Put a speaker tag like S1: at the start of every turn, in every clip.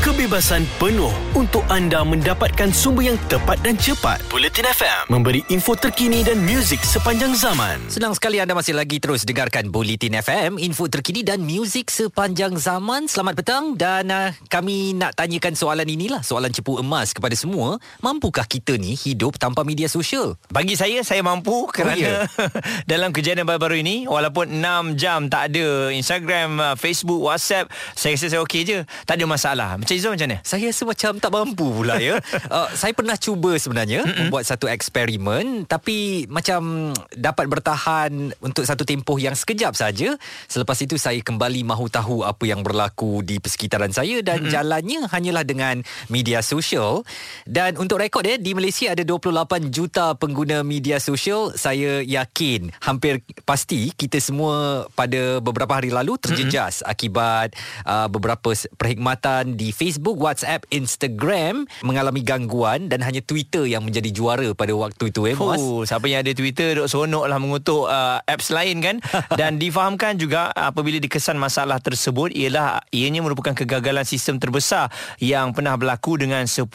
S1: kebebasan penuh untuk anda mendapatkan sumber yang tepat dan cepat. Bulletin FM memberi info terkini dan muzik sepanjang zaman.
S2: Senang sekali anda masih lagi terus dengarkan Bulletin FM, info terkini dan muzik sepanjang zaman. Selamat petang dan uh, kami nak tanyakan soalan inilah, soalan cepu emas kepada semua. Mampukah kita ni hidup tanpa media sosial?
S3: Bagi saya saya mampu kerana
S2: ya?
S3: dalam kejadian baru-baru ini walaupun 6 jam tak ada Instagram, uh, Facebook, WhatsApp, saya rasa saya okey je. Tak ada masalah. Macam Izzul macam mana?
S2: Saya rasa macam tak mampu pula ya. uh, saya pernah cuba sebenarnya Mm-mm. membuat satu eksperimen tapi macam dapat bertahan untuk satu tempoh yang sekejap saja. Selepas itu saya kembali mahu tahu apa yang berlaku di persekitaran saya dan Mm-mm. jalannya hanyalah dengan media sosial. Dan untuk rekod ya di Malaysia ada 28 juta pengguna media sosial. Saya yakin hampir pasti kita semua pada beberapa hari lalu terjejas Mm-mm. akibat uh, beberapa perkhidmatan di Facebook, WhatsApp, Instagram mengalami gangguan dan hanya Twitter yang menjadi juara pada waktu itu eh Mas.
S3: Oh, siapa yang ada Twitter duk seronok lah mengutuk uh, apps lain kan dan difahamkan juga apabila dikesan masalah tersebut ialah ianya merupakan kegagalan sistem terbesar yang pernah berlaku dengan 10.6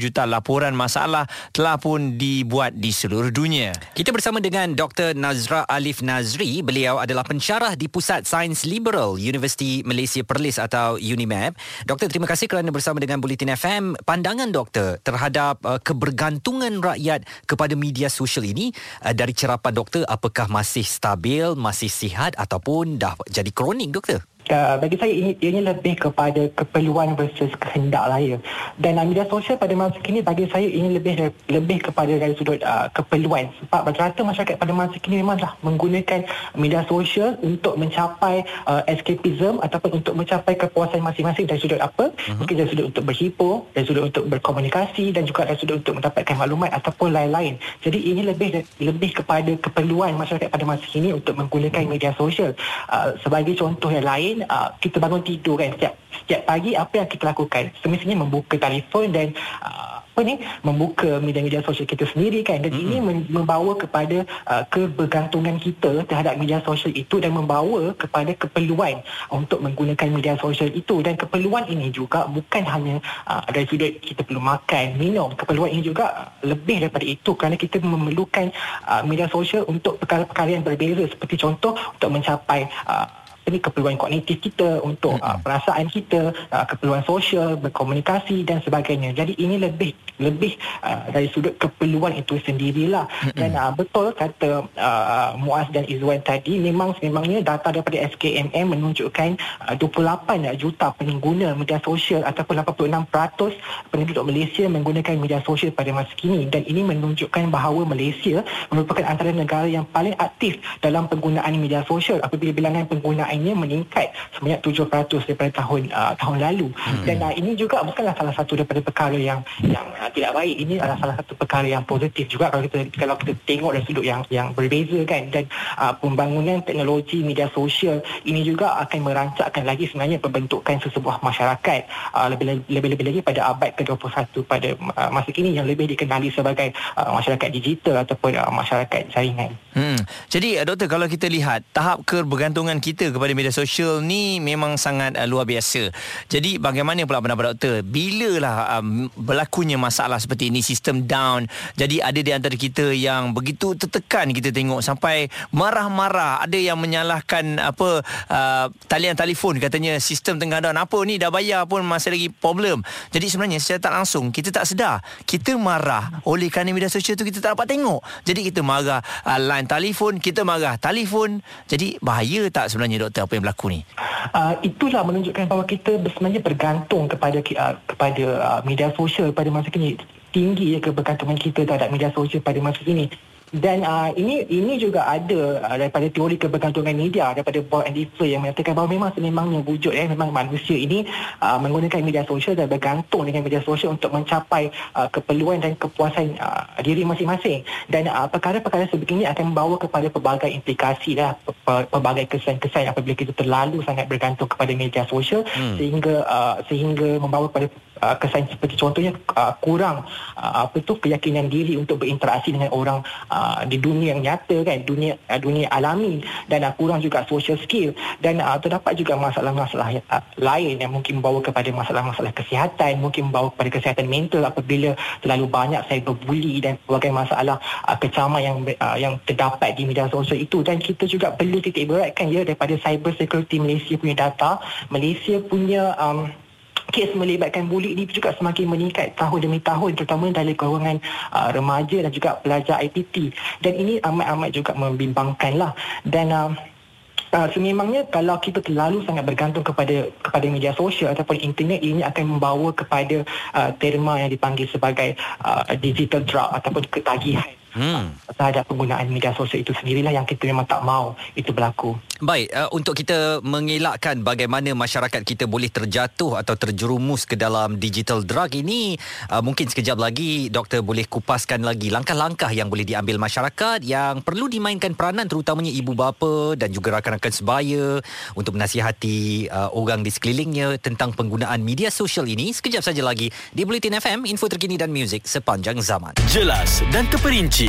S3: juta laporan masalah telah pun dibuat di seluruh dunia.
S2: Kita bersama dengan Dr. Nazra Alif Nazri. Beliau adalah pensyarah di Pusat Sains Liberal Universiti Malaysia Perlis atau UNIMAP. Doktor, terima kasih kerana bersama dengan Bulletin FM. Pandangan doktor terhadap uh, kebergantungan rakyat kepada media sosial ini uh, dari cerapan doktor apakah masih stabil, masih sihat ataupun dah jadi kronik doktor?
S4: Uh, bagi saya ini ianya lebih kepada keperluan versus kehendak lah ya. Dan uh, media sosial pada masa kini bagi saya ini lebih lebih kepada dari sudut uh, keperluan. Sebab rata masyarakat pada masa kini memanglah menggunakan media sosial untuk mencapai uh, escapism ataupun untuk mencapai kepuasan masing-masing dari sudut apa? Uh-huh. Mungkin dari sudut untuk berhibur, dari sudut untuk berkomunikasi dan juga dari sudut untuk mendapatkan maklumat ataupun lain-lain. Jadi ini lebih lebih kepada keperluan masyarakat pada masa kini untuk menggunakan media sosial. Uh, sebagai contoh yang lain lain uh, kita bangun tidur kan setiap setiap pagi apa yang kita lakukan? Semestinya membuka telefon dan uh, apa ni membuka media-media sosial kita sendiri kan. Dan mm-hmm. ini membawa kepada uh, kebergantungan kita terhadap media sosial itu dan membawa kepada keperluan untuk menggunakan media sosial itu. Dan keperluan ini juga bukan hanya uh, dari sudut kita perlu makan minum. Keperluan ini juga lebih daripada itu kerana kita memerlukan uh, media sosial untuk perkara-perkara yang berbeza. Seperti contoh untuk mencapai uh, ini keperluan kognitif kita untuk mm-hmm. uh, perasaan kita uh, keperluan sosial berkomunikasi dan sebagainya jadi ini lebih lebih uh, dari sudut keperluan itu sendirilah mm-hmm. dan uh, betul kata uh, Muaz dan Izwan tadi memang memangnya data daripada SKMM menunjukkan uh, 28 juta pengguna media sosial ataupun 86% penduduk Malaysia menggunakan media sosial pada masa kini dan ini menunjukkan bahawa Malaysia merupakan antara negara yang paling aktif dalam penggunaan media sosial apabila bilangan penggunaan penggunaannya meningkat sebanyak 7% daripada tahun uh, tahun lalu hmm. dan uh, ini juga bukanlah salah satu daripada perkara yang yang uh, tidak baik ini adalah salah satu perkara yang positif juga kalau kita kalau kita tengok dari sudut yang yang berbeza kan dan uh, pembangunan teknologi media sosial ini juga akan merancakkan lagi sebenarnya pembentukan sesebuah masyarakat uh, lebih lebih lagi pada abad ke-21 pada uh, masa kini yang lebih dikenali sebagai uh, masyarakat digital ataupun uh, masyarakat jaringan.
S3: Hmm. Jadi doktor kalau kita lihat tahap kebergantungan kita kepada media sosial ni memang sangat uh, luar biasa. Jadi bagaimana pula pendapat doktor? Bilalah um, berlakunya masalah seperti ini sistem down. Jadi ada di antara kita yang begitu tertekan kita tengok sampai marah-marah. Ada yang menyalahkan apa uh, talian telefon katanya sistem tengah down. Apa ni dah bayar pun masih lagi problem. Jadi sebenarnya secara tak langsung kita tak sedar. Kita marah oleh kerana media sosial tu kita tak dapat tengok. Jadi kita marah uh, line telefon, kita marah telefon. Jadi bahaya tak sebenarnya doktor? apa yang berlaku ni?
S4: Uh, itulah menunjukkan bahawa kita sebenarnya bergantung kepada uh, kepada uh, media sosial pada masa kini tinggi ya kebergantungan kita terhadap media sosial pada masa kini dan uh, ini ini juga ada uh, daripada teori kebergantungan media daripada Paul and Diffler yang mengatakan bahawa memang sememangnya wujud eh memang manusia ini uh, menggunakan media sosial dan bergantung dengan media sosial untuk mencapai uh, keperluan dan kepuasan uh, diri masing-masing dan uh, perkara-perkara sebegini akan membawa kepada pelbagai implikasi lah pelbagai kesan-kesan apabila kita terlalu sangat bergantung kepada media sosial hmm. sehingga uh, sehingga membawa kepada uh, kesan seperti contohnya uh, kurang uh, apa tu keyakinan diri untuk berinteraksi dengan orang uh, di dunia yang nyata kan dunia uh, dunia alami dan uh, kurang juga social skill dan uh, terdapat juga masalah-masalah uh, lain yang mungkin membawa kepada masalah-masalah kesihatan mungkin membawa kepada kesihatan mental apabila terlalu banyak cyberbully dan berbagai masalah uh, kecaman yang uh, yang terdapat di media sosial itu. Dan kita juga perlu titik beratkan ya daripada cyber security Malaysia punya data. Malaysia punya um, kes melibatkan buli ini juga semakin meningkat tahun demi tahun terutama dari golongan uh, remaja dan juga pelajar IPT dan ini amat-amat juga membimbangkan lah. Dan uh, Uh, sememangnya kalau kita terlalu sangat bergantung kepada kepada media sosial ataupun internet ini akan membawa kepada uh, terma yang dipanggil sebagai uh, digital drug ataupun ketagihan hmm. terhadap penggunaan media sosial itu sendirilah yang kita memang tak mau itu berlaku.
S2: Baik, uh, untuk kita mengelakkan bagaimana masyarakat kita boleh terjatuh atau terjerumus ke dalam digital drug ini, uh, mungkin sekejap lagi doktor boleh kupaskan lagi langkah-langkah yang boleh diambil masyarakat yang perlu dimainkan peranan terutamanya ibu bapa dan juga rakan-rakan sebaya untuk menasihati uh, orang di sekelilingnya tentang penggunaan media sosial ini. Sekejap saja lagi di Bulletin FM, info terkini dan muzik sepanjang zaman.
S1: Jelas dan terperinci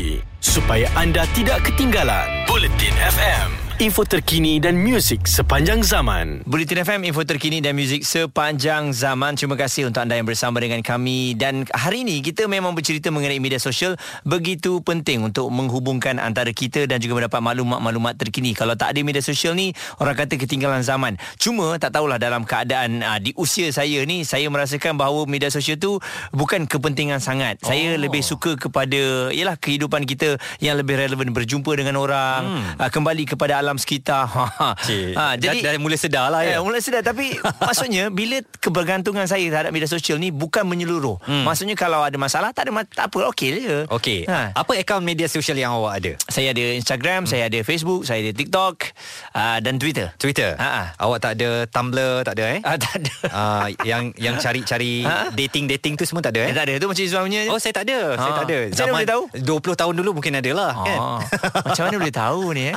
S1: supaya anda tidak ketinggalan. Bulletin FM info terkini dan muzik sepanjang zaman.
S3: Bulletin FM, info terkini dan muzik sepanjang zaman. Terima kasih untuk anda yang bersama dengan kami. Dan hari ini kita memang bercerita mengenai media sosial begitu penting untuk menghubungkan antara kita dan juga mendapat maklumat-maklumat terkini. Kalau tak ada media sosial ni, orang kata ketinggalan zaman. Cuma tak tahulah dalam keadaan aa, ah, di usia saya ni, saya merasakan bahawa media sosial tu bukan kepentingan sangat. Oh. Saya lebih suka kepada ialah kehidupan kita yang lebih relevan berjumpa dengan orang, hmm. ah, kembali kepada alam sekitar. Ha,
S2: ha jadi dah, dah mula sedar lah ya.
S3: Eh, mula sedar tapi maksudnya bila kebergantungan saya terhadap media sosial ni bukan menyeluruh. Hmm. Maksudnya kalau ada masalah tak ada tak apa okey je.
S2: Okey. Ha. Apa akaun media sosial yang awak ada?
S3: Saya ada Instagram, hmm. saya ada Facebook, saya ada TikTok uh, dan Twitter.
S2: Twitter. Ha, ha. Awak tak ada Tumblr tak ada eh?
S3: Ah tak ada.
S2: Uh, yang yang cari-cari ha? dating-dating tu semua tak ada eh?
S3: eh tak ada. Tu macam Izwan punya.
S2: Oh saya tak ada. Ha. Saya tak ada.
S3: Zaman boleh tahu?
S2: 20 tahun dulu mungkin ada lah ha. kan.
S3: macam mana boleh tahu ni eh?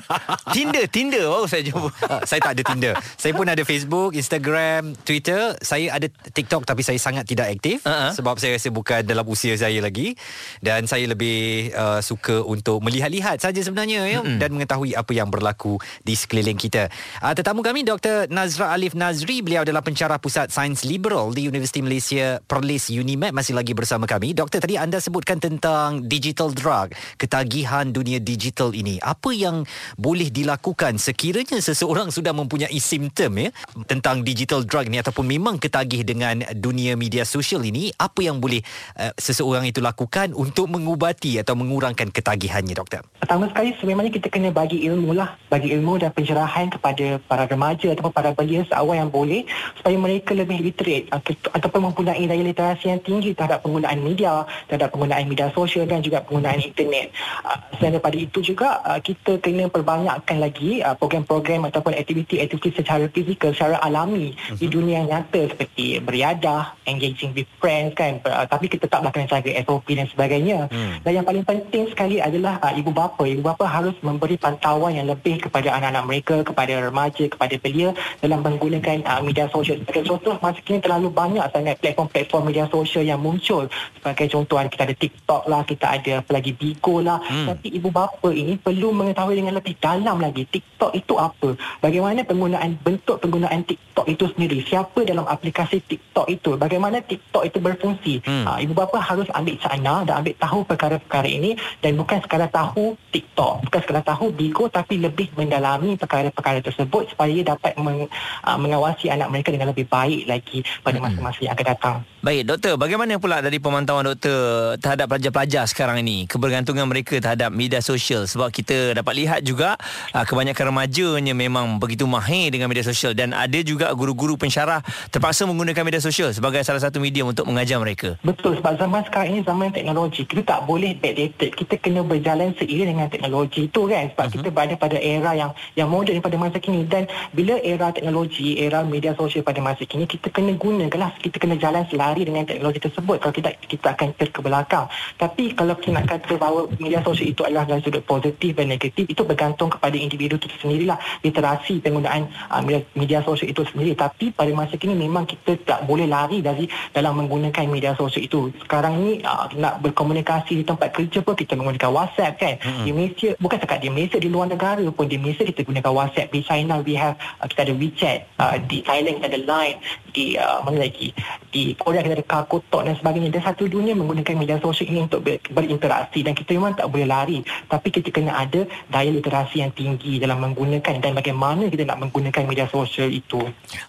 S3: Tinder Tinder, Tinder baru saya jumpa.
S2: Uh, saya tak ada Tinder. Saya pun ada Facebook, Instagram, Twitter. Saya ada TikTok tapi saya sangat tidak aktif uh-huh. sebab saya rasa bukan dalam usia saya lagi dan saya lebih uh, suka untuk melihat-lihat saja sebenarnya ya mm-hmm. dan mengetahui apa yang berlaku di sekeliling kita. Uh, tetamu kami Dr. Nazra Alif Nazri, beliau adalah pencarah Pusat Sains Liberal di Universiti Malaysia Perlis Unimed masih lagi bersama kami. Doktor tadi anda sebutkan tentang digital drug, ketagihan dunia digital ini. Apa yang boleh dilakukan dilakukan sekiranya seseorang sudah mempunyai simptom ya tentang digital drug ni ataupun memang ketagih dengan dunia media sosial ini apa yang boleh uh, seseorang itu lakukan untuk mengubati atau mengurangkan ketagihannya doktor?
S4: Pertama sekali sebenarnya kita kena bagi ilmu lah. Bagi ilmu dan pencerahan kepada para remaja ataupun para belia seawal yang boleh supaya mereka lebih literate ataupun mempunyai daya literasi yang tinggi terhadap penggunaan media terhadap penggunaan media sosial dan juga penggunaan internet. Uh, selain daripada itu juga uh, kita kena perbanyakkan lagi lagi uh, program-program ataupun aktiviti-aktiviti secara fizikal secara alami uh-huh. di dunia yang nyata seperti beriadah, engaging with friends kan uh, tapi kita tak kena jaga SOP dan sebagainya. Hmm. Dan yang paling penting sekali adalah uh, ibu bapa. Ibu bapa harus memberi pantauan yang lebih kepada anak-anak mereka, kepada remaja, kepada belia dalam menggunakan uh, media sosial. Sebagai contoh, masa kini terlalu banyak sangat platform-platform media sosial yang muncul. Sebagai contoh, kita ada TikTok lah, kita ada apa lagi Bigo lah. Hmm. Tapi ibu bapa ini perlu mengetahui dengan lebih dalam lagi TikTok itu apa? Bagaimana penggunaan bentuk penggunaan TikTok itu sendiri? Siapa dalam aplikasi TikTok itu? Bagaimana TikTok itu berfungsi? Hmm. Ha, ibu bapa harus ambil cakna dan ambil tahu perkara-perkara ini dan bukan sekadar tahu TikTok, bukan sekadar tahu Bigo tapi lebih mendalami perkara-perkara tersebut supaya dapat meng, uh, mengawasi anak mereka dengan lebih baik lagi pada hmm. masa-masa yang akan datang.
S3: Baik, doktor, bagaimana pula dari pemantauan doktor terhadap pelajar-pelajar sekarang ini, kebergantungan mereka terhadap media sosial sebab kita dapat lihat juga uh, kebanyakan remajanya memang begitu mahir dengan media sosial dan ada juga guru-guru pensyarah terpaksa menggunakan media sosial sebagai salah satu medium untuk mengajar mereka.
S4: Betul sebab zaman sekarang ini zaman teknologi. Kita tak boleh backdated. Kita kena berjalan seiring dengan teknologi itu kan sebab uh-huh. kita berada pada era yang yang moden pada masa kini dan bila era teknologi, era media sosial pada masa kini kita kena gunakanlah kita kena jalan selari dengan teknologi tersebut kalau tidak kita akan ter ke belakang. Tapi kalau kita nak kata bahawa media sosial itu adalah dari sudut positif dan negatif itu bergantung kepada individu itu sendirilah. Literasi penggunaan uh, media, media sosial itu sendiri. Tapi pada masa kini memang kita tak boleh lari dari dalam menggunakan media sosial itu. Sekarang ni uh, nak berkomunikasi di tempat kerja pun kita menggunakan WhatsApp kan? Hmm. di Malaysia bukan sekat di Malaysia di luar negara pun di Malaysia kita gunakan WhatsApp di China we have uh, kita ada WeChat uh, di Thailand kita ada Line di uh, mana lagi? Di Korea kita ada Kakotok dan sebagainya. Dan satu dunia menggunakan media sosial ini untuk ber, berinteraksi. Dan kita memang tak boleh lari. Tapi kita kena ada daya literasi yang tinggi dalam menggunakan dan bagaimana kita nak menggunakan media sosial itu.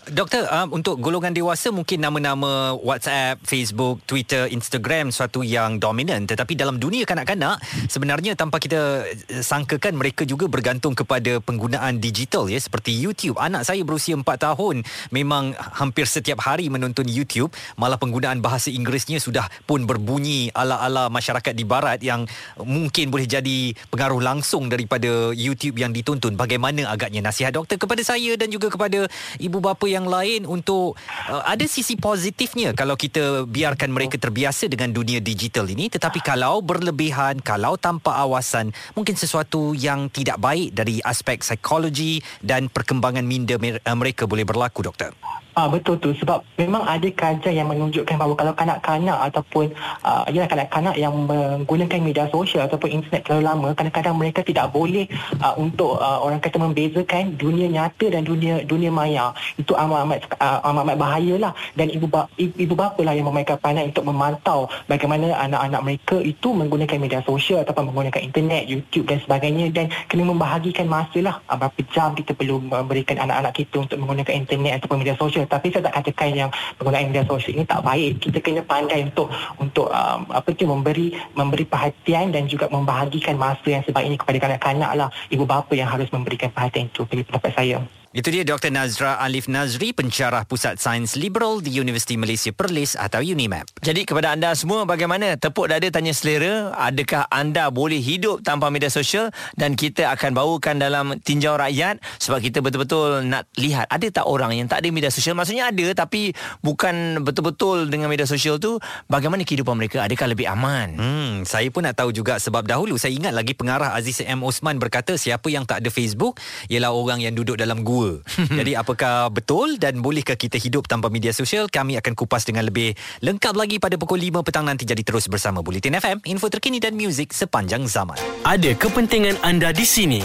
S2: Doktor um, untuk golongan dewasa mungkin nama-nama WhatsApp, Facebook, Twitter, Instagram suatu yang dominan. Tetapi dalam dunia kanak-kanak sebenarnya tanpa kita eh, sangkakan mereka juga bergantung kepada penggunaan digital ya. Seperti YouTube. Anak saya berusia 4 tahun memang hampir setiap hari menonton YouTube. Malah penggunaan bahasa Inggerisnya sudah pun berbunyi ala-ala masyarakat di barat yang mungkin boleh jadi pengaruh langsung daripada YouTube yang ditonton bagaimana agaknya? Nasihat doktor kepada saya dan juga kepada ibu bapa yang lain untuk uh, ada sisi positifnya kalau kita biarkan mereka terbiasa dengan dunia digital ini. Tetapi kalau berlebihan kalau tanpa awasan mungkin sesuatu yang tidak baik dari aspek psikologi dan perkembangan minda mereka boleh berlaku doktor
S4: Ah betul tu. Sebab memang ada kajian yang menunjukkan bahawa kalau kanak-kanak ataupun uh, yalah kanak-kanak yang menggunakan media sosial ataupun internet terlalu lama kadang-kadang mereka tidak boleh uh, untuk uh, orang kata membezakan dunia nyata dan dunia dunia maya. Itu amat-amat uh, amat-amat bahayalah dan ibu ibu bapa lah yang memainkan peranan untuk memantau bagaimana anak-anak mereka itu menggunakan media sosial ataupun menggunakan internet YouTube dan sebagainya. Dan kena membahagikan masa lah. Uh, berapa jam kita perlu memberikan anak-anak kita untuk menggunakan internet ataupun media sosial tapi saya tak katakan yang penggunaan media sosial ini tak baik. Kita kena pandai untuk untuk um, apa tu memberi memberi perhatian dan juga membahagikan masa yang sebaik ini kepada kanak-kanak lah. Ibu bapa yang harus memberikan perhatian itu bagi pendapat saya
S2: itu dia Dr. Nazra Alif Nazri, pencarah Pusat Sains Liberal di Universiti Malaysia Perlis atau UNIMAP.
S3: Jadi kepada anda semua bagaimana? Tepuk dada tanya selera, adakah anda boleh hidup tanpa media sosial? Dan kita akan bawakan dalam tinjau rakyat sebab kita betul-betul nak lihat ada tak orang yang tak ada media sosial? Maksudnya ada tapi bukan betul-betul dengan media sosial tu bagaimana kehidupan mereka? Adakah lebih aman?
S2: Hmm, saya pun nak tahu juga sebab dahulu saya ingat lagi pengarah Aziz M. Osman berkata siapa yang tak ada Facebook ialah orang yang duduk dalam gua Jadi apakah betul dan bolehkah kita hidup tanpa media sosial? Kami akan kupas dengan lebih lengkap lagi pada pukul 5 petang nanti. Jadi terus bersama Bulletin FM, info terkini dan muzik sepanjang zaman.
S1: Ada kepentingan anda di sini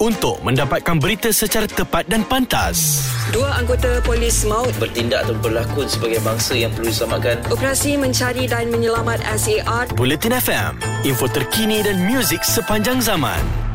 S1: untuk mendapatkan berita secara tepat dan pantas.
S5: Dua anggota polis maut
S6: bertindak atau berlakon sebagai bangsa yang perlu diselamatkan.
S5: Operasi mencari dan menyelamat SAR.
S1: Bulletin FM, info terkini dan muzik sepanjang zaman.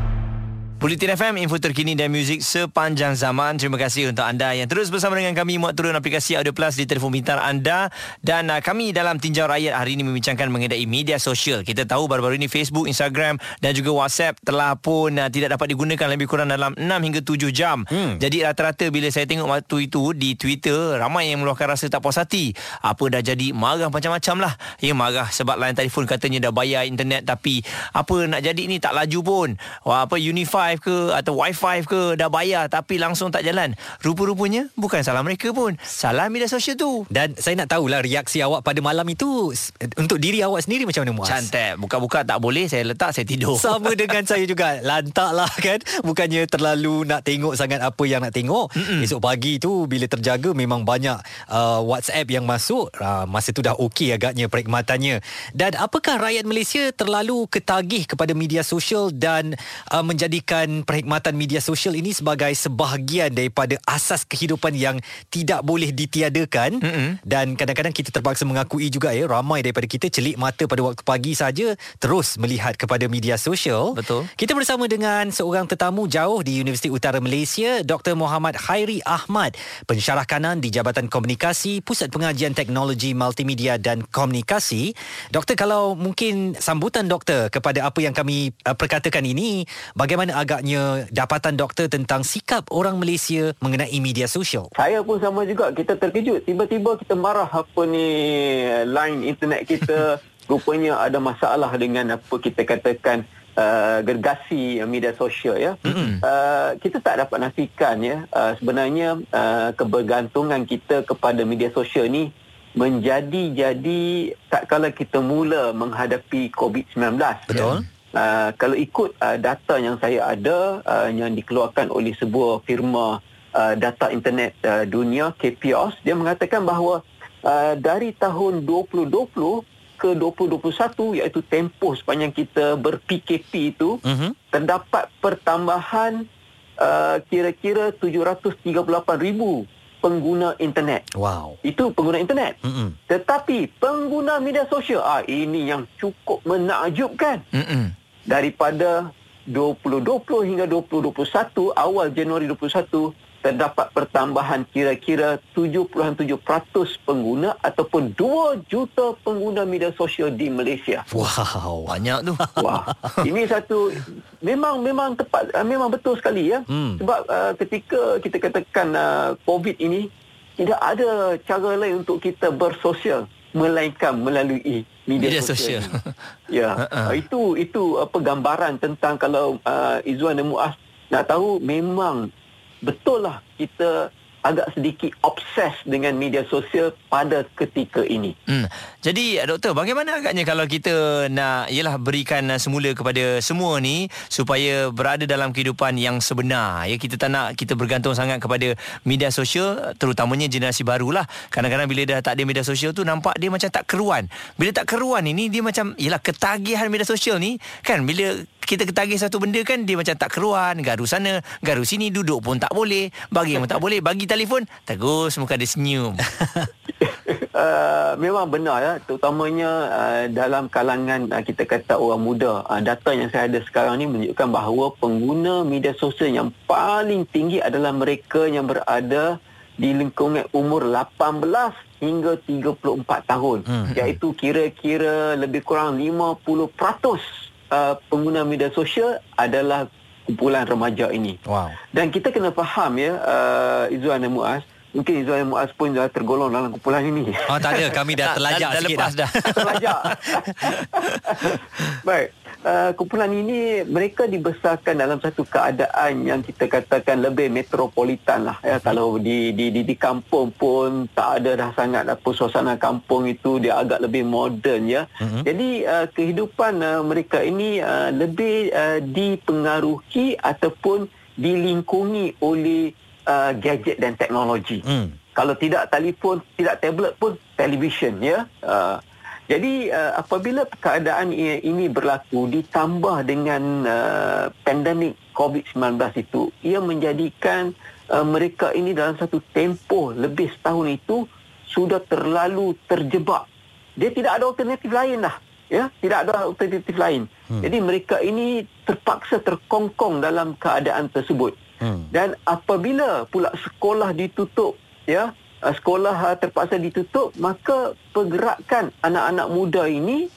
S3: Bulletin FM, info terkini dan muzik sepanjang zaman. Terima kasih untuk anda yang terus bersama dengan kami muat turun aplikasi Audio Plus di telefon pintar anda. Dan uh, kami dalam Tinjau Rakyat hari ini membincangkan mengenai media sosial. Kita tahu baru-baru ini Facebook, Instagram dan juga WhatsApp telah pun uh, tidak dapat digunakan lebih kurang dalam 6 hingga 7 jam. Hmm. Jadi rata-rata bila saya tengok waktu itu di Twitter, ramai yang meluahkan rasa tak puas hati. Apa dah jadi marah macam-macam lah. Ya marah sebab lain telefon katanya dah bayar internet tapi apa nak jadi ni tak laju pun. Wah, apa Unify Live ke atau Wi-Fi ke dah bayar tapi langsung tak jalan. Rupa-rupanya bukan salah mereka pun. Salah media sosial tu.
S2: Dan saya nak tahulah reaksi awak pada malam itu untuk diri awak sendiri macam mana Muaz?
S3: Cantik. Buka-buka tak boleh, saya letak, saya tidur.
S2: Sama dengan saya juga. Lantak lah kan. Bukannya terlalu nak tengok sangat apa yang nak tengok. Mm-mm. Esok pagi tu bila terjaga memang banyak uh, WhatsApp yang masuk. Uh, masa tu dah okey agaknya perkhidmatannya. Dan apakah rakyat Malaysia terlalu ketagih kepada media sosial dan uh, menjadikan menjadikan perkhidmatan media sosial ini sebagai sebahagian daripada asas kehidupan yang tidak boleh ditiadakan mm-hmm. dan kadang-kadang kita terpaksa mengakui juga ya ramai daripada kita celik mata pada waktu pagi saja terus melihat kepada media sosial.
S3: Betul.
S2: Kita bersama dengan seorang tetamu jauh di Universiti Utara Malaysia, Dr. Muhammad Khairi Ahmad, pensyarah kanan di Jabatan Komunikasi, Pusat Pengajian Teknologi Multimedia dan Komunikasi. Doktor kalau mungkin sambutan doktor kepada apa yang kami uh, perkatakan ini, bagaimana agaknya dapatan doktor tentang sikap orang Malaysia mengenai media sosial?
S7: Saya pun sama juga. Kita terkejut. Tiba-tiba kita marah apa ni line internet kita. Rupanya ada masalah dengan apa kita katakan uh, gergasi media sosial ya. Mm-hmm. Uh, kita tak dapat nafikan ya uh, sebenarnya uh, kebergantungan kita kepada media sosial ni menjadi jadi tak kala kita mula menghadapi COVID-19
S2: Betul.
S7: Uh, kalau ikut uh, data yang saya ada uh, yang dikeluarkan oleh sebuah firma uh, data internet uh, dunia KPOS dia mengatakan bahawa uh, dari tahun 2020 ke 2021 iaitu tempoh sepanjang kita ber-PKP itu
S3: Mhm.
S7: terdapat pertambahan uh, kira-kira 738,000 pengguna internet.
S2: Wow.
S7: Itu pengguna internet.
S2: Mm-mm.
S7: Tetapi pengguna media sosial, ah ini yang cukup menakjubkan.
S3: Mm-mm.
S7: Daripada 2020 hingga 2021, awal Januari 2021, terdapat pertambahan kira-kira 7.7% pengguna ataupun 2 juta pengguna media sosial di Malaysia.
S2: Wow.
S3: Banyak tu.
S7: Wah, ini satu memang memang tepat uh, memang betul sekali ya.
S2: Hmm.
S7: Sebab uh, ketika kita katakan uh, COVID ini tidak ada cara lain untuk kita bersosial melainkan melalui media,
S3: Media
S7: sosial.
S3: sosial.
S7: ya,
S3: Ha-ha.
S7: uh, itu itu apa gambaran tentang kalau uh, Izwan dan Muaz nak tahu memang betul lah kita agak sedikit obses dengan media sosial pada ketika ini.
S3: Hmm. Jadi doktor bagaimana agaknya kalau kita nak ialah berikan semula kepada semua ni supaya berada dalam kehidupan yang sebenar ya kita tak nak kita bergantung sangat kepada media sosial terutamanya generasi barulah kadang-kadang bila dah tak ada media sosial tu nampak dia macam tak keruan bila tak keruan ini dia macam ialah ketagihan media sosial ni kan bila kita ketagih satu benda kan dia macam tak keruan garu sana garu sini duduk pun tak boleh bagi pun tak boleh bagi telefon terus muka dia senyum
S7: uh, memang benar ya terutamanya uh, dalam kalangan uh, kita kata orang muda uh, data yang saya ada sekarang ni menunjukkan bahawa pengguna media sosial yang paling tinggi adalah mereka yang berada di lingkungan umur 18 hingga 34 tahun hmm. iaitu kira-kira lebih kurang 50% uh, pengguna media sosial adalah kumpulan remaja ini
S2: Wow.
S7: dan kita kena faham ya uh, Izzuan dan Muaz mungkin Izzuan dan Muaz pun dah tergolong dalam kumpulan ini
S2: Oh tak ada kami dah terlajak
S3: dah, dah
S2: sikit
S3: lepas dah.
S7: terlajak. Baik. Uh, kumpulan ini mereka dibesarkan dalam satu keadaan yang kita katakan lebih metropolitan lah ya kalau di di di, di kampung pun tak ada dah sangat apa suasana kampung itu dia agak lebih moden ya
S2: Mhm.
S7: jadi uh, kehidupan uh, mereka ini uh, lebih uh, dipengaruhi ataupun dilingkungi oleh uh, gadget dan teknologi
S2: Hmm.
S7: kalau tidak telefon, tidak tablet pun televisyen ya. Uh, jadi uh, apabila keadaan ini berlaku ditambah dengan uh, pandemik COVID-19 itu, ia menjadikan uh, mereka ini dalam satu tempoh lebih setahun itu sudah terlalu terjebak. Dia tidak ada alternatif lain lah. Ya, tidak ada alternatif lain. Hmm. Jadi mereka ini terpaksa terkongkong dalam keadaan tersebut.
S2: Hmm.
S7: Dan apabila pula sekolah ditutup, ya, uh, sekolah uh, terpaksa ditutup, maka pergerakan anak-anak muda ini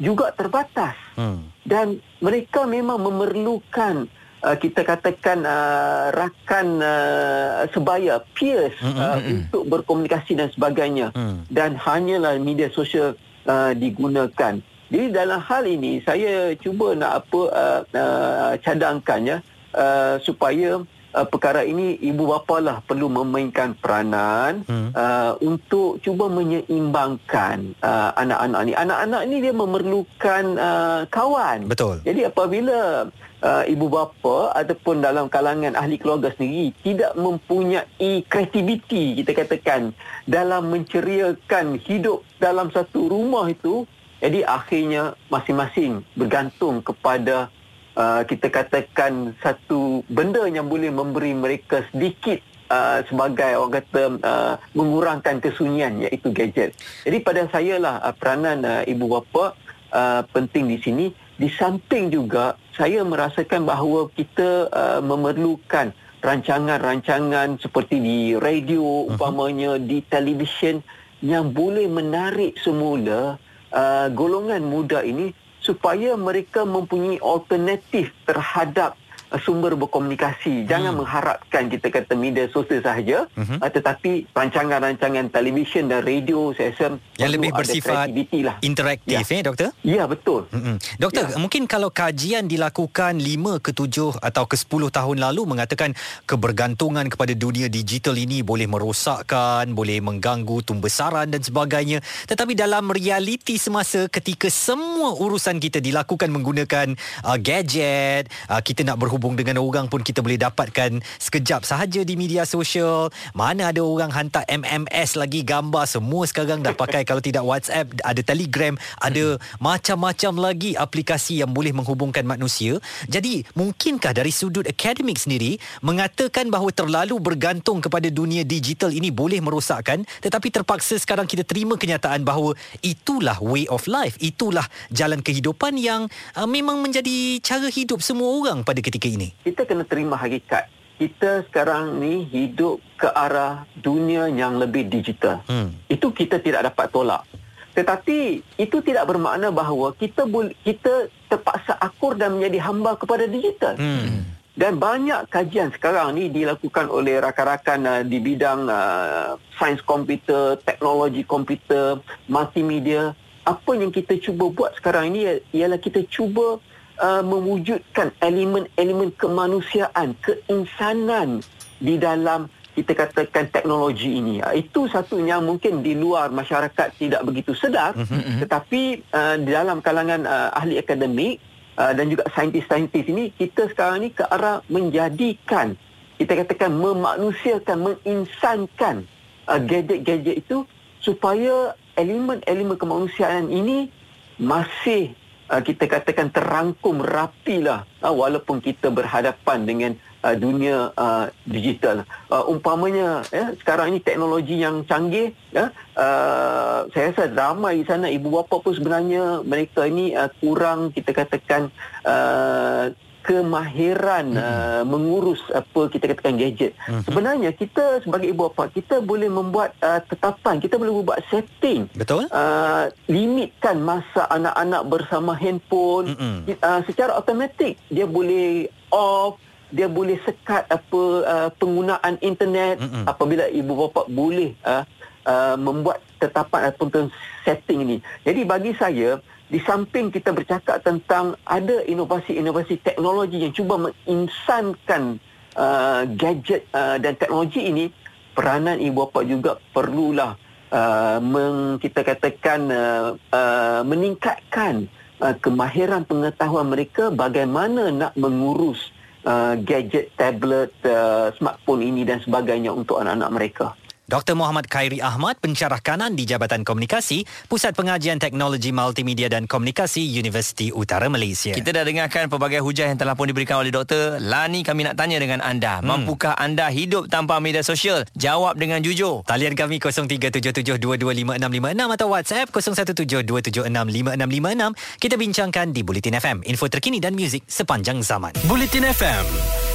S7: juga terbatas.
S2: Hmm.
S7: Dan mereka memang memerlukan uh, kita katakan uh, rakan uh, sebaya, peers
S2: Mm, mm,
S7: uh,
S3: mm, mm.
S7: untuk berkomunikasi dan sebagainya.
S2: Hmm.
S7: Dan hanyalah media sosial uh, digunakan. Jadi dalam hal ini saya cuba nak apa uh, uh, cadangkan ya uh, supaya uh, perkara ini ibu bapa lah perlu memainkan peranan
S2: Hmm.
S7: uh, untuk cuba menyeimbangkan uh, anak-anak ni. Anak-anak ni dia memerlukan uh, kawan.
S2: Betul.
S7: Jadi apabila uh, ibu bapa ataupun dalam kalangan ahli keluarga sendiri tidak mempunyai kreativiti kita katakan dalam menceriakan hidup dalam satu rumah itu, jadi akhirnya masing-masing bergantung kepada uh, kita katakan satu benda yang boleh memberi mereka sedikit Uh, sebagai orang kata uh, mengurangkan kesunyian iaitu gadget. Jadi pada saya lah uh, peranan uh, ibu bapa uh, penting di sini. Di samping juga saya merasakan bahawa kita uh, memerlukan rancangan-rancangan seperti di radio umpamanya di televisyen yang boleh menarik semula uh, golongan muda ini supaya mereka mempunyai alternatif terhadap sumber berkomunikasi. Jangan mengharapkan kita kata media sosial sahaja uh, tetapi rancangan-rancangan televisyen dan radio saya rasa
S2: Yang lebih bersifat
S7: lah.
S2: interaktif
S7: Ya.
S2: eh doktor?
S7: Ya betul.
S2: Mm-mm. Doktor, ya. mungkin kalau kajian dilakukan 5 ke 7 atau ke 10 tahun lalu mengatakan kebergantungan kepada dunia digital ini boleh merosakkan, boleh mengganggu tumbesaran dan sebagainya. Tetapi dalam realiti semasa ketika semua urusan kita dilakukan menggunakan uh, gadget, uh, kita nak berhubung dengan orang pun kita boleh dapatkan sekejap sahaja di media sosial. Mana ada orang hantar MMS lagi gambar semua sekarang dah pakai kalau tidak WhatsApp, ada Telegram, ada macam-macam lagi aplikasi yang boleh menghubungkan manusia. Jadi, mungkinkah dari sudut akademik sendiri mengatakan bahawa terlalu bergantung kepada dunia digital ini boleh merosakkan tetapi terpaksa sekarang kita terima kenyataan bahawa itulah way of life, itulah jalan kehidupan yang uh, memang menjadi cara hidup semua orang pada ketika ini.
S7: kita kena terima hakikat. Kita sekarang ni hidup ke arah dunia yang lebih digital.
S2: Hmm.
S7: Itu kita tidak dapat tolak. Tetapi itu tidak bermakna bahawa kita kita terpaksa akur dan menjadi hamba kepada digital.
S2: Hmm.
S7: Dan banyak kajian sekarang ni dilakukan oleh rakan-rakan uh, di bidang uh, sains komputer, teknologi komputer, multimedia. Apa yang kita cuba buat sekarang ini ialah kita cuba uh, mewujudkan elemen-elemen kemanusiaan, keinsanan di dalam kita katakan teknologi ini. Uh, itu satu yang mungkin di luar masyarakat tidak begitu sedar, mm-hmm. tetapi uh, di dalam kalangan uh, ahli akademik uh, dan juga saintis-saintis ini kita sekarang ni ke arah menjadikan kita katakan memanusiakan, menginsankan uh, gadget-gadget itu supaya elemen-elemen kemanusiaan ini masih uh, kita katakan terangkum rapilah uh, walaupun kita berhadapan dengan uh, dunia uh, digital. Uh, umpamanya ya sekarang ini teknologi yang canggih ya uh, saya rasa ramai di sana ibu bapa pun sebenarnya mereka ini uh, kurang kita katakan uh, kemahiran hmm. uh, mengurus apa kita katakan gadget. Hmm. Sebenarnya kita sebagai ibu bapa kita boleh membuat uh, tetapan, kita boleh membuat setting.
S2: Betul?
S7: Uh, limitkan masa anak-anak bersama handphone
S2: Mm-mm.
S7: uh, secara automatik dia boleh off dia boleh sekat apa uh, penggunaan internet
S2: Mm-mm.
S7: apabila ibu bapa boleh uh, uh, membuat tetapan ataupun setting ini. Jadi bagi saya di samping kita bercakap tentang ada inovasi-inovasi teknologi yang cuba menginsankan uh, gadget uh, dan teknologi ini, peranan ibu bapa juga perlulah uh, meng, kita katakan uh, uh, meningkatkan uh, kemahiran pengetahuan mereka bagaimana nak mengurus uh, gadget, tablet, uh, smartphone ini dan sebagainya untuk anak-anak mereka.
S2: Dr. Muhammad Khairi Ahmad, pencarah kanan di Jabatan Komunikasi, Pusat Pengajian Teknologi Multimedia dan Komunikasi Universiti Utara Malaysia.
S3: Kita dah dengarkan pelbagai hujah yang telah pun diberikan oleh doktor. Lani kami nak tanya dengan anda. Hmm. Mampukah anda hidup tanpa media sosial? Jawab dengan jujur.
S2: Talian kami 0377225656 atau WhatsApp 0172765656. Kita bincangkan di Bulletin FM, info terkini dan muzik sepanjang zaman.
S1: Bulletin FM,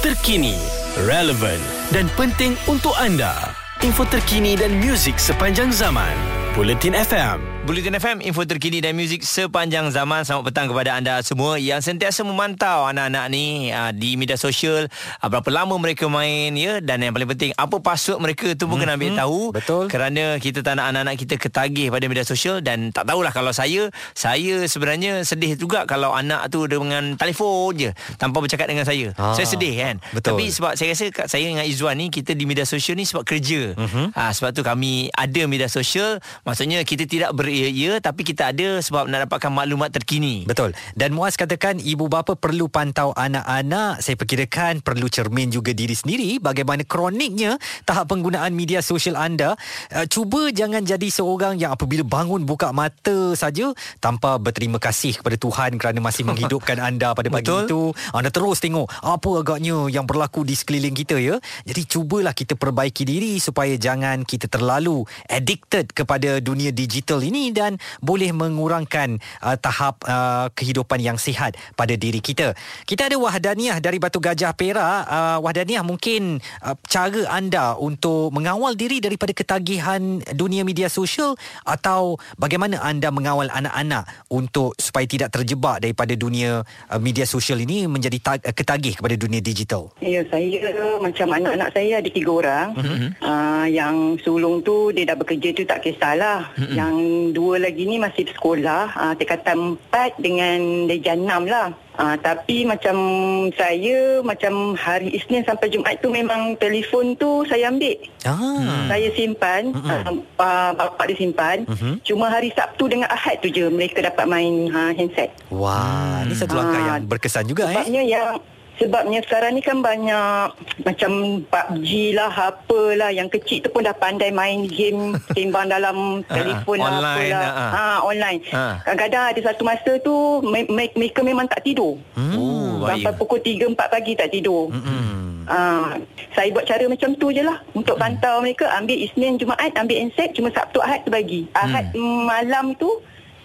S1: terkini, relevan dan penting untuk anda. Info terkini dan muzik sepanjang zaman. Bulletin FM.
S3: Bulletin FM, info terkini dan muzik sepanjang zaman. Selamat petang kepada anda semua yang sentiasa memantau anak-anak ni uh, di media sosial. Uh, berapa lama mereka main ya dan yang paling penting apa password mereka tu pun mm-hmm. kena ambil tahu.
S2: Betul.
S3: Kerana kita tak nak anak-anak kita ketagih pada media sosial dan tak tahulah kalau saya, saya sebenarnya sedih juga kalau anak tu dengan telefon je tanpa bercakap dengan saya.
S2: Ah,
S3: saya sedih kan.
S2: betul.
S3: Tapi sebab saya rasa kat- saya dengan Izzuan ni kita di media sosial ni sebab kerja. Mm-hmm. Ha, sebab tu kami ada media sosial. Maksudnya kita tidak beria-ia tapi kita ada sebab nak dapatkan maklumat terkini.
S2: Betul. Dan Muaz katakan ibu bapa perlu pantau anak-anak. Saya perkirakan perlu cermin juga diri sendiri bagaimana kroniknya tahap penggunaan media sosial anda. Uh, cuba jangan jadi seorang yang apabila bangun buka mata saja tanpa berterima kasih kepada Tuhan kerana masih menghidupkan anda pada pagi
S3: Betul.
S2: itu. Anda terus tengok apa agaknya yang berlaku di sekeliling kita ya. Jadi cubalah kita perbaiki diri supaya jangan kita terlalu addicted kepada dunia digital ini dan boleh mengurangkan uh, tahap uh, kehidupan yang sihat pada diri kita. Kita ada Wahdaniah dari Batu Gajah Perak. Uh, Wahdaniah mungkin uh, cara anda untuk mengawal diri daripada ketagihan dunia media sosial atau bagaimana anda mengawal anak-anak untuk supaya tidak terjebak daripada dunia uh, media sosial ini menjadi uh, ketagih kepada dunia digital.
S8: Ya, saya macam anak-anak saya ada tiga orang. Mm-hmm. Uh, yang sulung tu dia dah bekerja tu tak kisahlah. Mm-hmm. Yang dua lagi ni masih sekolah. Uh, tingkatan empat dengan darjah enam lah. Uh, tapi macam saya macam hari Isnin sampai Jumaat tu memang telefon tu saya ambil.
S2: Ah.
S8: Saya simpan, uh, uh, bapak dia simpan.
S2: Mhm.
S8: Cuma hari Sabtu dengan Ahad tu je mereka dapat main uh, handset.
S2: Wah, ini satu langkah
S8: Ah,
S2: yang berkesan juga eh.
S8: Sebabnya yang sebabnya sekarang ni kan banyak macam PUBG lah apalah yang kecil tu pun dah pandai main game timbang dalam telefon lah
S3: online
S8: apalah.
S3: lah, ah.
S8: Ha online.
S3: Ah.
S8: Kadang-kadang ada satu masa tu me- me- mereka memang tak tidur.
S3: Oh,
S8: Sampai
S3: bahaya.
S8: pukul 3 4 pagi tak tidur.
S2: Hmm.
S8: Ah, saya buat cara macam tu je lah untuk pantau mereka ambil Isnin Jumaat ambil handset cuma Sabtu Ahad tu bagi. Ahad malam tu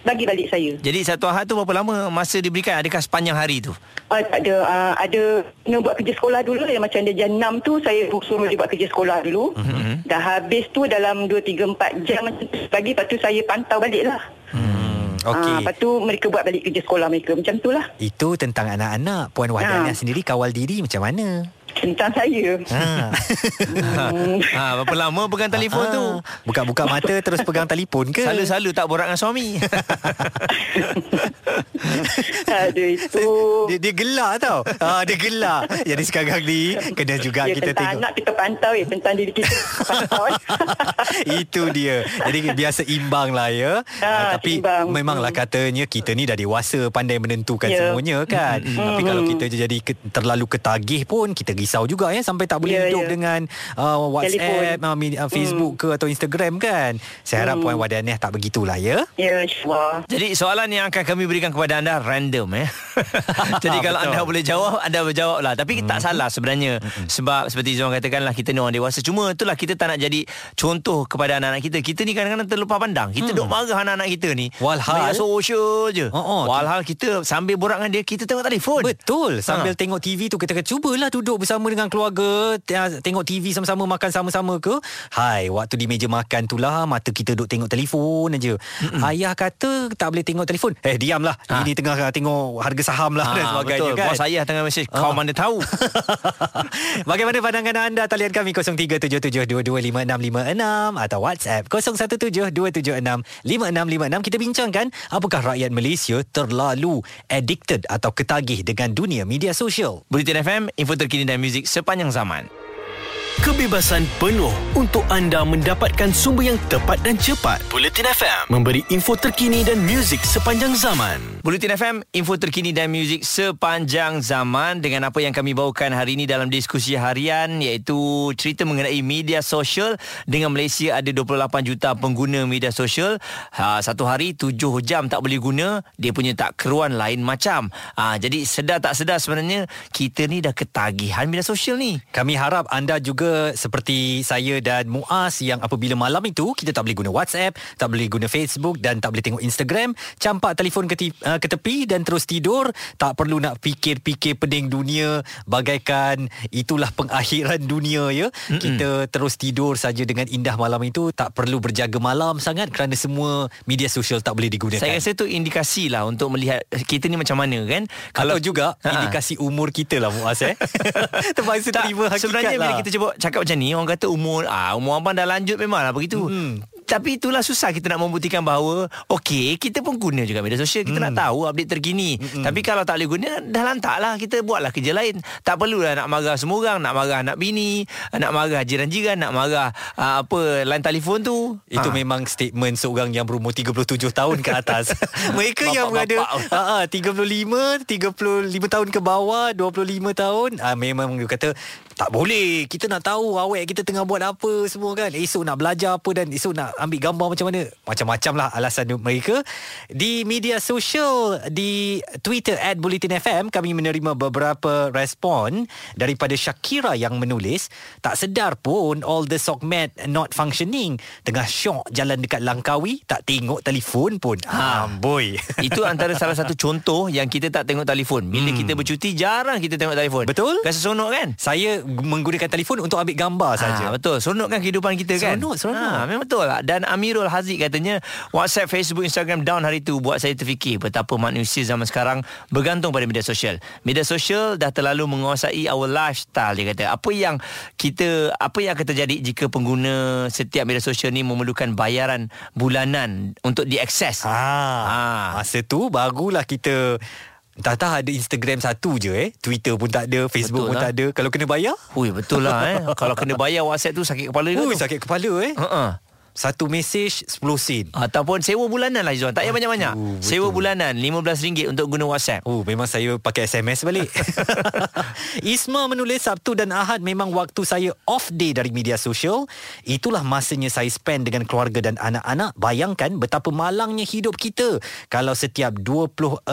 S8: bagi balik saya.
S3: Jadi satu ahad tu berapa lama masa diberikan? Adakah sepanjang hari tu?
S8: Uh, tak ada uh, ada kena buat kerja sekolah dulu yang macam dia jam 6 tu saya suruh dia buat kerja sekolah dulu. Mm-hmm. Dah habis tu dalam 2 3 4 jam macam tu pagi lepas tu saya pantau balik lah.
S2: Hmm,
S8: Ah,
S2: okey.
S8: lepas tu mereka buat balik kerja sekolah mereka macam tu lah.
S2: Itu tentang anak-anak. Puan Wahdaniah
S8: Ha.
S2: sendiri kawal diri macam mana?
S8: Tentang saya.
S2: Ha.
S3: ha, berapa lama pegang telefon tu?
S2: Ah, Buka-buka mata terus pegang telefon ke?
S3: Selalu-selalu tak borak dengan suami.
S8: Aduh itu.
S2: dia, dia gelak tau. Ha, dia gelak. Jadi sekarang ni kena juga
S8: Ya,
S2: kita
S8: tentang
S2: tengok.
S8: anak kita pantau ya tentang diri kita pantau.
S2: Itu dia. Jadi biasa imbang lah ya.
S8: Ah,
S2: Ah, tapi
S8: seimbang.
S2: memanglah katanya kita ni dah dewasa pandai menentukan
S8: Ya.
S2: semuanya kan. Tapi kalau kita jadi ke, terlalu ketagih pun kita risau juga ya sampai tak boleh
S8: Ya,
S2: hidup
S8: ya.
S2: dengan uh, WhatsApp,
S8: Telefon.
S2: uh, uh, Facebook ke atau Instagram kan. Saya harap Puan Wadaniah tak begitulah ya.
S8: ya insyaAllah.
S3: Jadi soalan yang akan kami berikan kepada anda random eh. Jadi kalau
S2: Betul.
S3: anda boleh jawab, anda berjawab lah. Tapi tak salah sebenarnya. Sebab seperti Zuan katakan lah, kita ni orang dewasa. Cuma itulah kita tak nak jadi contoh kepada anak-anak kita. Kita ni kadang-kadang terlupa pandang. Kita duk marah anak-anak kita ni.
S2: Walhal-
S3: sosial je.
S2: Oh, oh.
S3: Walhal kita sambil borak dengan dia, kita tengok telefon.
S2: Betul Sambil
S3: Ha.
S2: tengok TV tu Kita cubalah duduk bersama dengan keluarga ah, Tengok TV sama-sama Makan sama-sama ke Hai Waktu di meja makan tu lah Mata kita duduk tengok telefon aja. Ayah kata Tak boleh tengok telefon Eh diamlah
S3: Ha.
S2: Ini tengah ah, tengok Harga saham lah Dan
S3: Ah,
S2: sebagainya
S3: betul.
S2: kan
S3: Bos ayah tengah mesej, kau
S2: Ah.
S3: mana tahu.
S2: Bagaimana pandangan anda Talian kami 0377225656 Atau WhatsApp 0172765656 Kita bincangkan Apakah rakyat Malaysia Terlalu addicted Atau ketagih Dengan dunia media sosial
S3: Bulletin FM, info terkini dan muzik sepanjang zaman.
S1: Kebebasan penuh untuk anda mendapatkan sumber yang tepat dan cepat. Bulletin FM memberi info terkini dan muzik sepanjang zaman.
S3: Bulletin FM, info terkini dan muzik sepanjang zaman dengan apa yang kami bawakan hari ini dalam diskusi harian iaitu cerita mengenai media sosial dengan Malaysia ada 28 juta pengguna media sosial. Ha, satu hari 7 jam tak boleh guna, dia punya tak keruan lain macam. Ha, jadi sedar tak sedar sebenarnya kita ni dah ketagihan media sosial ni.
S2: Kami harap anda juga seperti saya dan Muaz yang apabila malam itu kita tak boleh guna WhatsApp, tak boleh guna Facebook dan tak boleh tengok Instagram, campak telefon ke, uh, ke tepi dan terus tidur, tak perlu nak fikir-fikir pening dunia bagaikan itulah pengakhiran dunia ya. Mm-mm. Kita terus tidur saja dengan indah malam itu, tak perlu berjaga malam sangat kerana semua media sosial tak boleh digunakan.
S3: Saya rasa tu indikasi lah untuk melihat kita ni macam mana kan.
S2: kalau juga
S3: Ha-ha.
S2: indikasi umur kita lah Muaz eh. Terpaksa
S3: Tak,
S2: terima hakikat
S3: sebenarnya
S2: lah.
S3: bila kita cuba cakap macam ni orang kata umur ah umur abang dah lanjut memanglah begitu. Hmm. Tapi itulah susah kita nak membuktikan bahawa okey kita pun guna juga media sosial kita hmm. nak tahu update terkini. Hmm. Tapi kalau tak boleh guna dah lantaklah kita buatlah kerja lain. Tak perlulah nak marah semua orang, nak marah anak bini, nak marah jiran-jiran, nak marah uh, apa line telefon tu.
S2: Itu
S3: Ah.
S2: memang statement seorang yang berumur 37 tahun ke atas. Mereka yang berada
S3: Bapak-bapak.
S2: ha, 35, 35 tahun ke bawah, 25 tahun, ah memang dia kata tak boleh. Kita nak tahu awek kita tengah buat apa semua kan. Esok nak belajar apa dan esok nak ambil gambar macam mana. Macam-macam lah alasan mereka. Di media sosial, di Twitter at Bulletin FM, kami menerima beberapa respon daripada Shakira yang menulis, tak sedar pun all the sock mat not functioning. Tengah syok jalan dekat Langkawi, tak tengok telefon pun. Ha. Amboi.
S3: Itu antara salah satu contoh yang kita tak tengok telefon. Bila hmm. kita bercuti, jarang kita tengok telefon.
S2: Betul.
S3: Rasa seronok kan?
S2: Saya menggunakan telefon untuk ambil gambar saja.
S3: Ha, betul. Seronok kan kehidupan kita kan?
S2: Seronok, seronok.
S3: Ha, memang betul lah. Dan Amirul Haziq katanya, WhatsApp, Facebook, Instagram down hari tu buat saya terfikir betapa manusia zaman sekarang bergantung pada media sosial. Media sosial dah terlalu menguasai our lifestyle dia kata. Apa yang kita apa yang akan terjadi jika pengguna setiap media sosial ni memerlukan bayaran bulanan untuk diakses.
S2: Ha. ha. Masa tu barulah kita Tak ada Instagram satu je eh. Twitter pun tak ada Facebook betul pun lah. tak ada. Kalau kena bayar?
S3: Ui betul lah eh. Kalau kena bayar WhatsApp tu sakit kepala
S2: Ui sakit kepala eh. Uh-uh. Satu mesej 10 sen.
S3: Ataupun sewa bulanan lah Izzuan. Tak payah banyak-banyak. Uh, Sewa bulanan RM15 untuk guna WhatsApp.
S2: Oh memang saya pakai SMS balik. Isma menulis Sabtu dan Ahad Memang waktu saya off day dari media sosial. Itulah masanya saya spend dengan keluarga dan anak-anak. Bayangkan betapa malangnya hidup kita Kalau setiap 24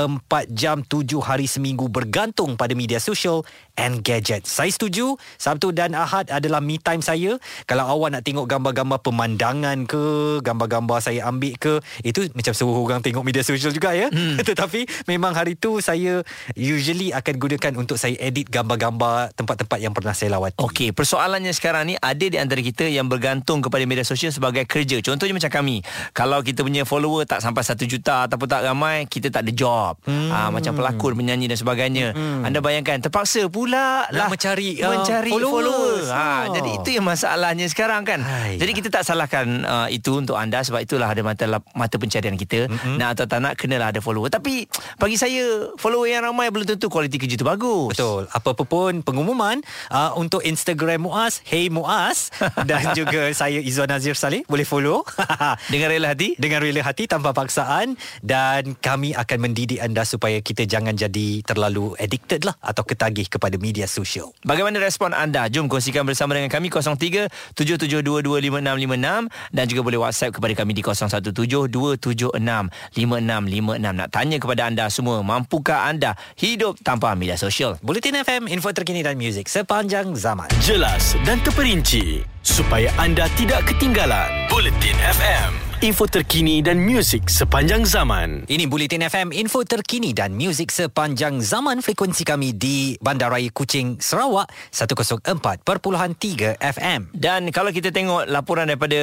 S2: jam 7 hari seminggu Bergantung pada media sosial and gadget. Saya setuju Sabtu dan Ahad adalah me time saya. Kalau awak nak tengok gambar-gambar pemandangan pemandangan ke gambar-gambar saya ambil ke itu macam suruh orang tengok media sosial juga ya. Hmm. tetapi memang hari tu saya usually akan gunakan untuk saya edit gambar-gambar tempat-tempat yang pernah saya lawati.
S3: Okey persoalannya sekarang ni ada di antara kita yang bergantung kepada media sosial sebagai kerja. Contohnya macam kami kalau kita punya follower tak sampai 1 juta ataupun tak ramai kita tak ada job. Hmm. ah, macam pelakon menyanyi dan sebagainya. Hmm. anda bayangkan terpaksa pula
S2: lah mencari
S3: uh, mencari followers, followers. Ha, jadi itu yang masalahnya sekarang kan. Hai, jadi kita tak salahkan uh, itu untuk anda sebab itulah ada mata mata pencarian kita. Mm-hmm. Nak atau tak nak kenalah ada follower. Tapi bagi saya follower yang ramai belum tentu kualiti kerja tu bagus.
S2: Betul. Apa pun pengumuman uh, untuk Instagram Muaz, Hey Muaz dan juga saya Izwan Nazir Saleh boleh follow
S3: dengan rela hati,
S2: dengan rela hati tanpa paksaan dan kami akan mendidik anda supaya kita jangan jadi terlalu addicted lah atau ketagih kepada media sosial.
S3: Bagaimana respon anda? Jom kongsikan bersama dengan kami 03 77225656 dan juga boleh WhatsApp kepada kami di 0172765656 nak tanya kepada anda semua mampukah anda hidup tanpa media sosial
S2: Bulletin FM info terkini dan muzik sepanjang zaman.
S1: Jelas dan terperinci supaya anda tidak ketinggalan Bulletin FM info terkini dan muzik sepanjang zaman.
S2: Ini Bulletin FM, info terkini dan muzik sepanjang zaman. Frekuensi kami di Bandaraya Kuching, Sarawak, 104.3 FM.
S3: Dan kalau kita tengok laporan daripada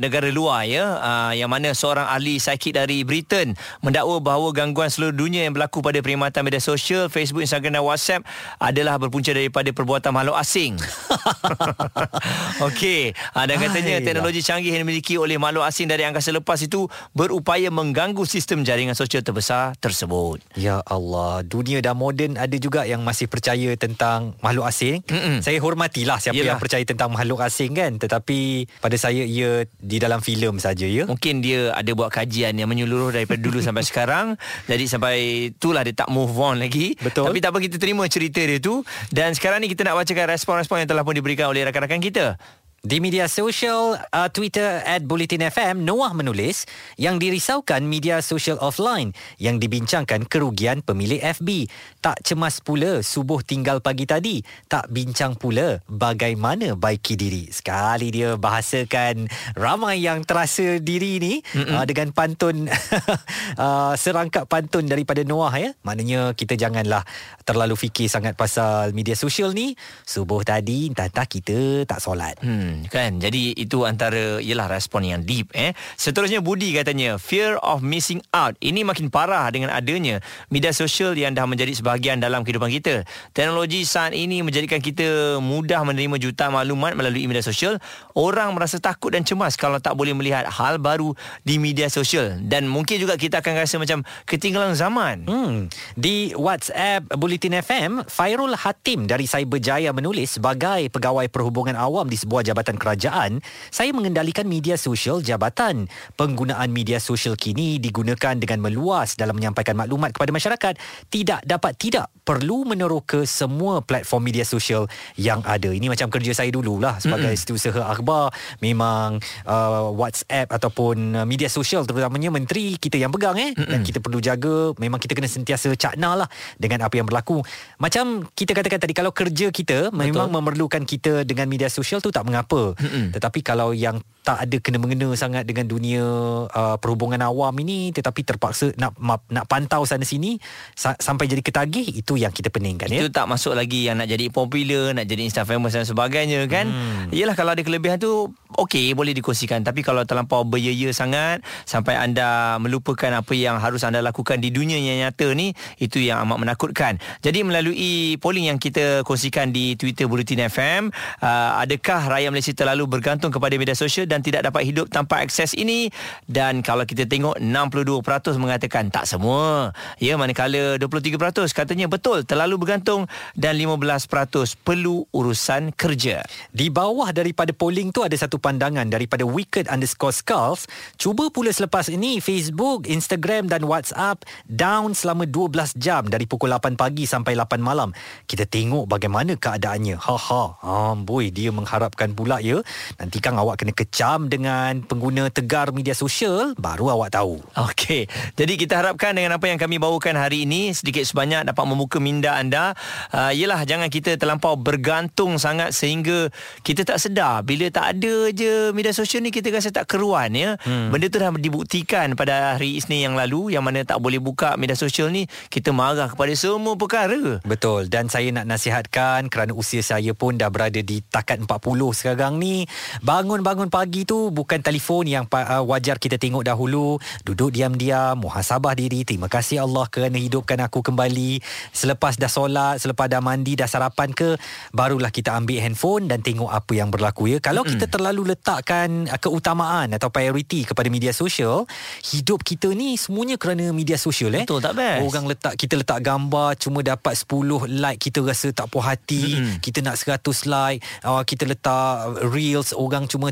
S3: negara luar, ya, uh, yang mana seorang ahli psikik dari Britain mendakwa bahawa gangguan seluruh dunia yang berlaku pada perkhidmatan media sosial, Facebook, Instagram dan WhatsApp adalah berpunca daripada perbuatan makhluk asing. Okey. Uh, dan katanya teknologi canggih yang dimiliki oleh makhluk asing dari angkasa lepas itu berupaya mengganggu sistem jaringan sosial terbesar tersebut.
S2: Ya Allah, dunia dah moden ada juga yang masih percaya tentang makhluk asing. Mm-mm. Saya hormatilah siapa Yelah. yang percaya tentang makhluk asing kan, tetapi pada saya ia di dalam filem saja ya.
S3: Mungkin dia ada buat kajian yang menyeluruh daripada dulu sampai sekarang. Jadi sampai itulah dia tak move on lagi.
S2: Betul.
S3: Tapi tak apa kita terima cerita dia tu dan sekarang ni kita nak bacakan respon-respon yang telah pun diberikan oleh rakan-rakan kita.
S2: Di media sosial uh, Twitter at Bulletin FM, Noah menulis yang dirisaukan media sosial offline yang dibincangkan kerugian pemilik FB. Tak cemas pula subuh tinggal pagi tadi. Tak bincang pula bagaimana baiki diri. Sekali dia bahasakan ramai yang terasa diri ni uh, dengan pantun uh, serangkap pantun daripada Noah ya. Maknanya kita janganlah terlalu fikir sangat pasal media sosial ni. Subuh tadi entah-entah kita tak solat.
S3: Hmm kan? Jadi itu antara ialah respon yang deep eh? Seterusnya Budi katanya fear of missing out. Ini makin parah dengan adanya media sosial yang dah menjadi sebahagian dalam kehidupan kita. Teknologi saat ini menjadikan kita mudah menerima juta maklumat melalui media sosial. Orang merasa takut dan cemas kalau tak boleh melihat hal baru di media sosial. Dan mungkin juga kita akan rasa macam ketinggalan zaman.
S2: Hmm. di WhatsApp Bulletin FM Fairul Hatim dari Cyberjaya menulis sebagai pegawai perhubungan awam di sebuah jabatan jabatan kerajaan, saya mengendalikan media sosial jabatan. Penggunaan media sosial kini digunakan dengan meluas dalam menyampaikan maklumat kepada masyarakat. Tidak dapat tidak perlu meneroka semua platform media sosial yang ada. Ini macam kerja saya dululah sebagai mm-hmm. setiausaha akhbar. Memang uh, WhatsApp ataupun uh, media sosial terutamanya menteri kita yang pegang eh mm-hmm. dan kita perlu jaga memang kita kena sentiasa cakna lah dengan apa yang berlaku. Macam kita katakan tadi kalau kerja kita Betul. memang memerlukan kita dengan media sosial tu tak mengapa. Mm-hmm. Tetapi kalau yang tak ada kena mengena sangat dengan dunia uh, perhubungan awam ini tetapi terpaksa nak nak pantau sana sini sa- sampai jadi ketagih itu yang kita peningkan
S3: itu
S2: ya.
S3: Itu tak masuk lagi yang nak jadi popular, nak jadi insta famous dan sebagainya kan. Hmm. Yalah kalau ada kelebihan tu okey boleh dikongsikan tapi kalau terlampau beryaya sangat sampai anda melupakan apa yang harus anda lakukan di dunia yang nyata ni itu yang amat menakutkan. Jadi melalui polling yang kita kongsikan di Twitter Bulletin FM, uh, adakah rakyat Malaysia terlalu bergantung kepada media sosial dan tidak dapat hidup tanpa akses ini. Dan kalau kita tengok 62% mengatakan tak semua. Ya manakala 23% katanya betul terlalu bergantung dan 15% perlu urusan kerja.
S2: Di bawah daripada polling tu ada satu pandangan daripada wicked underscore skulls. Cuba pula selepas ini Facebook Instagram dan WhatsApp down selama 12 jam dari pukul 8 pagi sampai 8 malam. Kita tengok bagaimana keadaannya. Ha ha. Amboi dia mengharapkan pula ya. Nanti kan awak kena kecam jam dengan pengguna tegar media sosial baru awak tahu.
S3: Okey. Jadi kita harapkan dengan apa yang kami bawakan hari ini sedikit sebanyak dapat membuka minda anda. Uh, yelah jangan kita terlampau bergantung sangat sehingga kita tak sedar bila tak ada je media sosial ni kita rasa tak keruan ya. Hmm. Benda tu dah dibuktikan pada hari Isnin yang lalu yang mana tak boleh buka media sosial ni kita marah kepada semua perkara.
S2: Betul dan saya nak nasihatkan kerana usia saya pun dah berada di takat 40 sekarang ni bangun-bangun pagi pagi tu bukan telefon yang uh, wajar kita tengok dahulu. Duduk diam-diam muhasabah diri. Terima kasih Allah kerana hidupkan aku kembali. Selepas dah solat selepas dah mandi dah sarapan ke barulah kita ambil handphone dan tengok apa yang berlaku ya. Kalau kita terlalu letakkan uh, keutamaan atau priority kepada media sosial hidup kita ni semuanya kerana media sosial eh.
S3: Betul tak best?
S2: Orang letak kita letak gambar cuma dapat 10 like kita rasa tak puas hati kita nak 100 like uh, kita letak reels orang cuma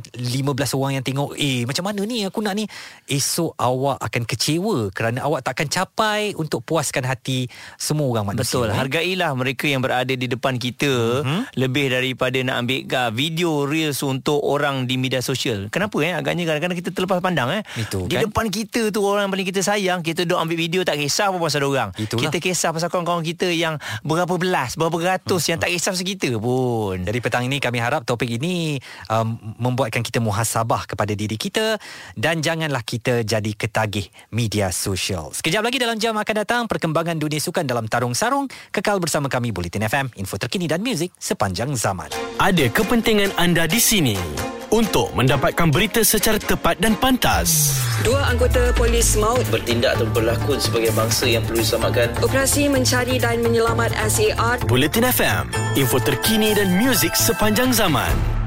S2: 15 orang yang tengok eh macam mana ni aku nak ni esok awak akan kecewa kerana awak takkan capai untuk puaskan hati semua orang manusia
S3: betul eh? hargailah mereka yang berada di depan kita mm-hmm. lebih daripada nak ambil uh, video reels untuk orang di media sosial kenapa eh agaknya kadang-kadang kita terlepas pandang eh Itu, di kan? depan kita tu orang yang paling kita sayang kita duk ambil video tak kisah apa pasal orang Itulah. kita kisah pasal kawan-kawan kita yang berapa belas berapa ratus mm-hmm. yang tak kisah pasal kita pun
S2: jadi petang ini kami harap topik ini um, membuatkan kita muhasabah muhasabah kepada diri kita dan janganlah kita jadi ketagih media sosial. Sekejap lagi dalam jam akan datang perkembangan dunia sukan dalam tarung sarung kekal bersama kami Bulletin FM info terkini dan muzik sepanjang zaman.
S1: Ada kepentingan anda di sini untuk mendapatkan berita secara tepat dan pantas.
S5: Dua anggota polis maut
S6: bertindak atau berlakon sebagai bangsa yang perlu diselamatkan.
S5: Operasi mencari dan menyelamat SAR.
S1: Bulletin FM, info terkini dan muzik sepanjang zaman.